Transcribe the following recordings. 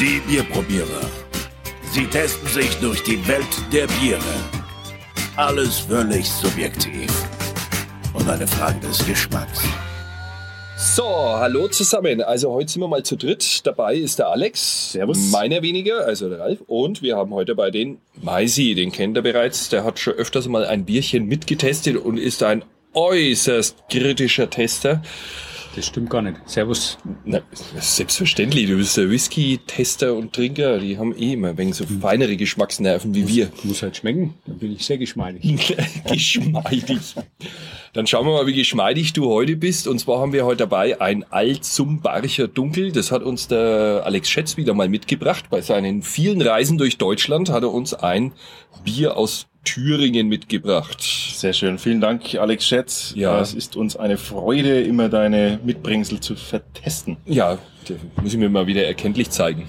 Die Bierprobierer. Sie testen sich durch die Welt der Biere. Alles völlig subjektiv. Und eine Frage des Geschmacks. So, hallo zusammen. Also heute sind wir mal zu dritt. Dabei ist der Alex. Servus. Meiner weniger, also der Ralf. Und wir haben heute bei den Maisi, den kennt ihr bereits. Der hat schon öfters mal ein Bierchen mitgetestet und ist ein äußerst kritischer Tester. Das stimmt gar nicht. Servus. Na, selbstverständlich, du bist der Whisky-Tester und Trinker. Die haben eh immer ein wenig so feinere Geschmacksnerven wie wir. Muss halt schmecken. Da bin ich sehr geschmeidig. geschmeidig. Dann schauen wir mal, wie geschmeidig du heute bist. Und zwar haben wir heute dabei ein Alzumbarcher Dunkel. Das hat uns der Alex Schätz wieder mal mitgebracht. Bei seinen vielen Reisen durch Deutschland hat er uns ein Bier aus Thüringen mitgebracht. Sehr schön. Vielen Dank, Alex Schätz. Ja. Es ist uns eine Freude, immer deine Mitbringsel zu vertesten. Ja, muss ich mir mal wieder erkenntlich zeigen.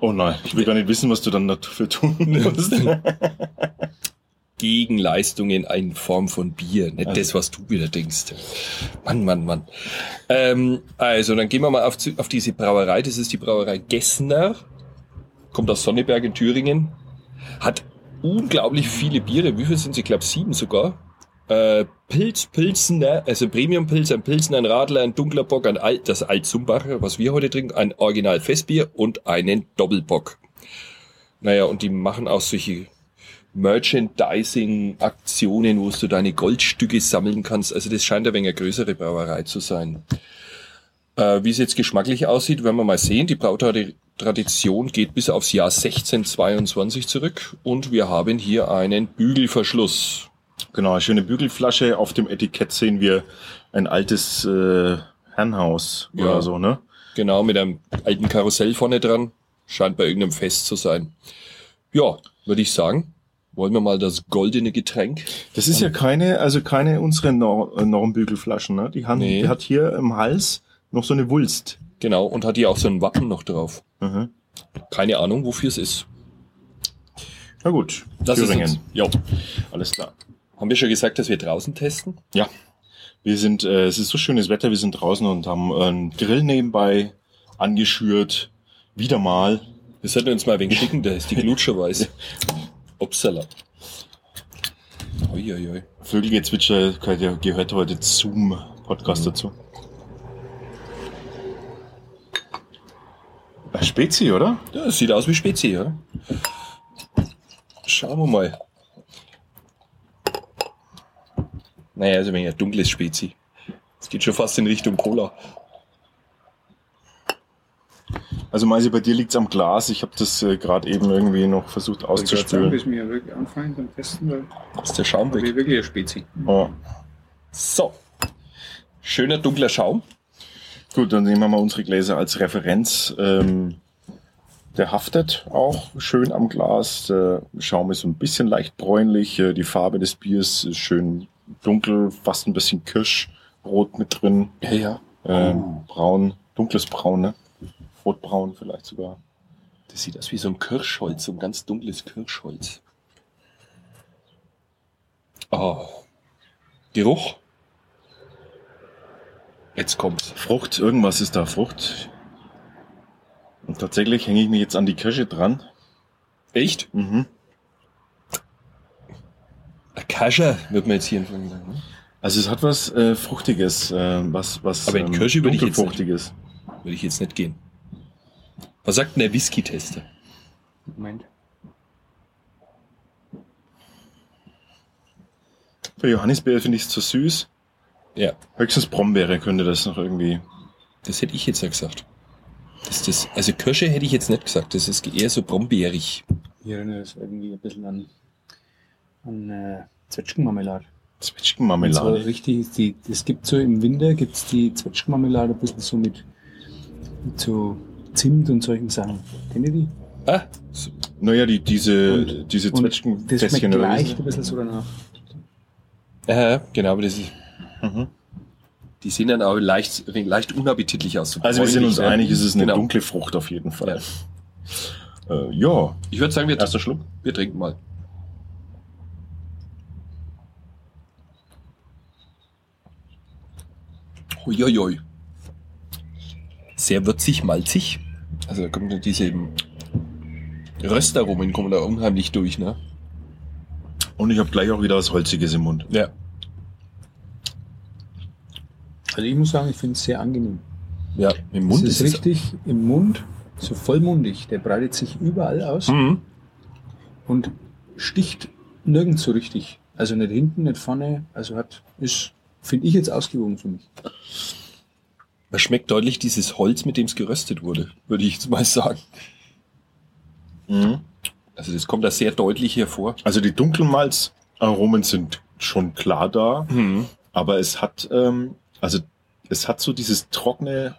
Oh nein, ich will gar nicht wissen, was du dann dafür tun musst. Gegenleistungen in Form von Bier, nicht das, was du wieder denkst. Mann, Mann, Mann. Ähm, also, dann gehen wir mal auf, auf diese Brauerei. Das ist die Brauerei Gessner. Kommt aus Sonneberg in Thüringen. Hat unglaublich viele Biere. Wie viel sind sie? Ich glaube sieben sogar. Äh, Pilz, Pilsener, also Premium-Pilz, ein Pilsener, ein Radler, ein dunkler Bock, ein Alt, das Altzumbacher, was wir heute trinken, ein Original-Festbier und einen Doppelbock. Naja, und die machen auch solche Merchandising-Aktionen, wo du deine Goldstücke sammeln kannst. Also das scheint ein wenig eine größere Brauerei zu sein. Äh, wie es jetzt geschmacklich aussieht, werden wir mal sehen. Die Brautradition geht bis aufs Jahr 1622 zurück und wir haben hier einen Bügelverschluss. genau, eine schöne Bügelflasche. Auf dem Etikett sehen wir ein altes äh, Herrenhaus Ja. oder so, ne? Genau, mit einem alten Karussell vorne dran. Scheint bei irgendeinem Fest zu sein. Ja, würde ich sagen, wollen wir mal das goldene Getränk. Das ist ja keine, also keine unsere Nor äh, Normbügelflaschen, ne? Die, haben, Nee. die hat hier im Hals noch so eine Wulst. Genau, und hat hier auch so ein Wappen noch drauf. Mhm. Keine Ahnung, wofür es ist. Na gut, Das ist uns. Ja, alles klar. Haben wir schon gesagt, dass wir draußen testen? Ja, wir sind, äh, es ist so schönes Wetter, wir sind draußen und haben einen Grill nebenbei angeschürt. Wieder mal. Wir sollten uns mal ein wenig schicken, da ist die Glutsche weiß. Upsala. Uiuiui. Vögelgezwitscher gehört, heute zum Podcast dazu. Spezi, oder? Ja, das sieht aus wie Spezi, ja? Schauen wir mal. Naja, also wenn ja dunkles Spezi. Es geht schon fast in Richtung Cola. Also Meisi, bei dir liegt's am Glas. Ich habe das äh, gerade eben irgendwie noch versucht auszuspülen. bis mir wirklich anfangen beim Testen, weil Das ist der Schaum weg. wirklich eine Spezi. Oh. So. Schöner dunkler Schaum. Gut, dann nehmen wir mal unsere Gläser als Referenz. Ähm, der haftet auch schön am Glas. Der Schaum ist so ein bisschen leicht bräunlich. Äh, Die Farbe des Biers ist schön dunkel, fast ein bisschen Kirschrot mit drin. Ja, ja. Ähm, Braun, dunkles Braun, ne? Rotbraun vielleicht sogar. Das sieht aus wie so ein Kirschholz, so ein ganz dunkles Kirschholz. Oh. Geruch. Jetzt kommt's. Frucht, irgendwas ist da Frucht. Und tatsächlich hänge ich mich jetzt an die Kirsche dran. Echt? Mhm. Ein Kascher, wird man jetzt hier anfangen sagen. Ne? Also es hat was äh, Fruchtiges, äh, was, was Aber in Kirsche würde ich jetzt nicht. Würde ich jetzt nicht gehen. Was sagt denn der Whisky-Tester? Moment. Für Johannisbeere finde ich es zu süß. Ja, Höchstens Brombeere könnte das noch irgendwie. das hätte ich jetzt ja gesagt. Das, das, also Kirsche hätte ich jetzt nicht gesagt. Das ist eher so brombeerig. Hier erinnert es irgendwie ein bisschen an, an äh, Zwetschgenmarmelade. Und Zwetschgenmarmelade. richtig, die, es gibt so im Winter gibt's die Zwetschgenmarmelade ein bisschen so mit, mit so Zimt und solchen Sachen. Kennt ihr die? Ah, so, Naja, die, diese, Und- diese Und das Zwetschgenfässchen schmeckt leicht ein bisschen so danach. äh, genau, aber das ist, Mhm. die sehen dann auch leicht, leicht unappetitlich aus. so Also wir sind uns ne? einig, es ist eine Genau. dunkle Frucht auf jeden Fall. Äh, ja, Ich würde sagen, wir, erster Schluck. wir trinken mal. Uiuiui. Sehr würzig, malzig. Also da kommt diese Röstaromen kommen da unheimlich durch, ne? Und ich habe gleich auch wieder was Holziges im Mund. Ja. Also ich muss sagen, ich finde es sehr angenehm. Ja, im Mund Mund ist es richtig im Mund, so vollmundig. Der breitet sich überall aus Mhm. und sticht nirgends so richtig. Also nicht hinten, nicht vorne. Also hat, ist, finde ich jetzt ausgewogen für mich. Man schmeckt deutlich dieses Holz, mit dem es geröstet wurde, würde ich jetzt mal sagen. Mhm. Also das kommt da sehr deutlich hervor. Also die Dunkelmalzaromen sind schon klar da, Mhm. aber es hat, ähm, also es hat so dieses trockene,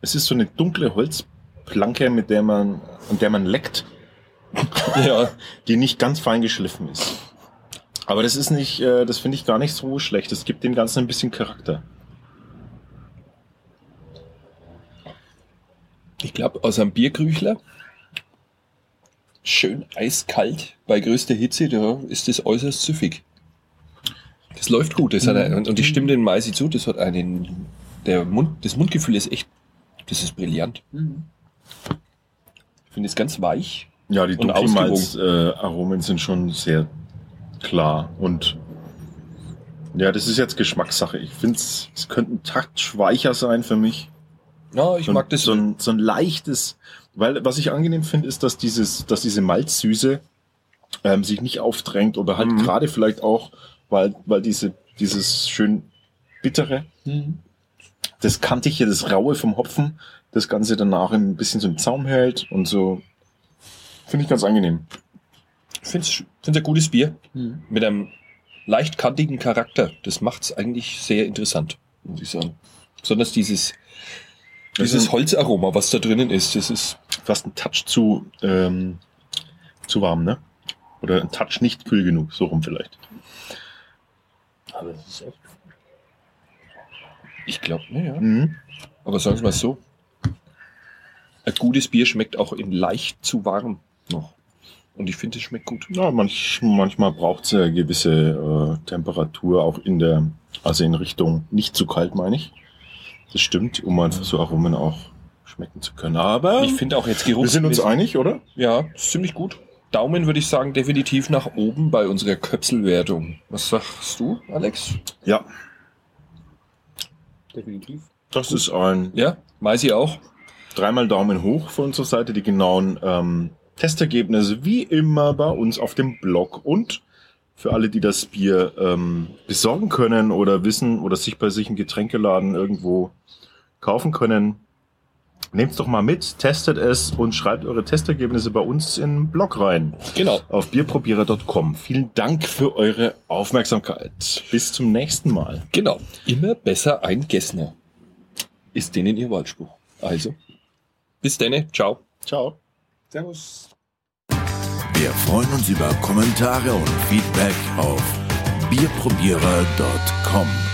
es ist so eine dunkle Holzplanke, mit der man, an der man leckt, Ja, die nicht ganz fein geschliffen ist. Aber das ist nicht, äh, das finde ich gar nicht so schlecht. Es gibt dem Ganzen ein bisschen Charakter. ich glaube, aus einem Bierkrüchler, schön eiskalt, bei größter Hitze, da ist das äußerst süffig. Das läuft gut, das hat Mhm. ein, und ich stimme den Maisi zu, das hat einen, der Mund, das Mundgefühl ist echt, das ist brillant. Ich finde es ganz weich. Ja, die Und Dunkelmalzaromen äh, Aromen sind schon sehr klar und ja, das ist jetzt Geschmackssache. Ich finde es, es könnte ein Touch weicher sein für mich. Ja, ich so, mag das so ein, so ein leichtes, weil was ich angenehm finde, ist, dass dieses, dass diese Malzsüße ähm, sich nicht aufdrängt oder halt Mhm. gerade vielleicht auch, weil, weil diese, dieses schön bittere, das kantige, das raue vom Hopfen, das Ganze danach ein bisschen so im Zaum hält und so. Finde ich ganz angenehm. Ich finde es ein gutes Bier Mhm. mit einem leicht kantigen Charakter. Das macht es eigentlich sehr interessant, muss ich sagen. Besonders dieses, dieses Holzaroma, was da drinnen ist, das ist, Fast ein Touch zu, ähm, zu warm, ne? Oder ein Touch nicht kühl genug, so rum vielleicht. Aber das ist echt. ich glaube, naja. Mhm. Aber sagen wir mal so, ein gutes Bier schmeckt auch in leicht zu warm noch. Und ich finde, es schmeckt gut. Ja, manch, manchmal braucht es eine gewisse äh, Temperatur auch in der, also in Richtung nicht zu kalt, meine ich. Das stimmt, um einfach so Aromen auch schmecken zu können. Aber Ich finde auch jetzt Geruch. wir sind uns einig, oder? Ja, ist ziemlich gut. Daumen würde ich sagen, definitiv nach oben bei unserer Köpselwertung. Was sagst du, Alex? Ja, Definitiv. das ist ein Ja, Maisi auch. dreimal Daumen hoch von unserer Seite. Die genauen ähm, Testergebnisse wie immer bei uns auf dem Blog und für alle, die das Bier ähm, besorgen können oder wissen oder sich bei sich im Getränkeladen irgendwo kaufen können, nehmt doch mal mit, testet es und schreibt eure Testergebnisse bei uns in den Blog rein Genau. auf bierprobierer.com. Vielen Dank für eure Aufmerksamkeit. Bis zum nächsten Mal. Genau. Immer besser ein Gessner. Ist denen ihr Wahlspruch. Also, bis denne. Ciao. Ciao. Servus. Wir freuen uns über Kommentare und Feedback auf bierprobierer.com.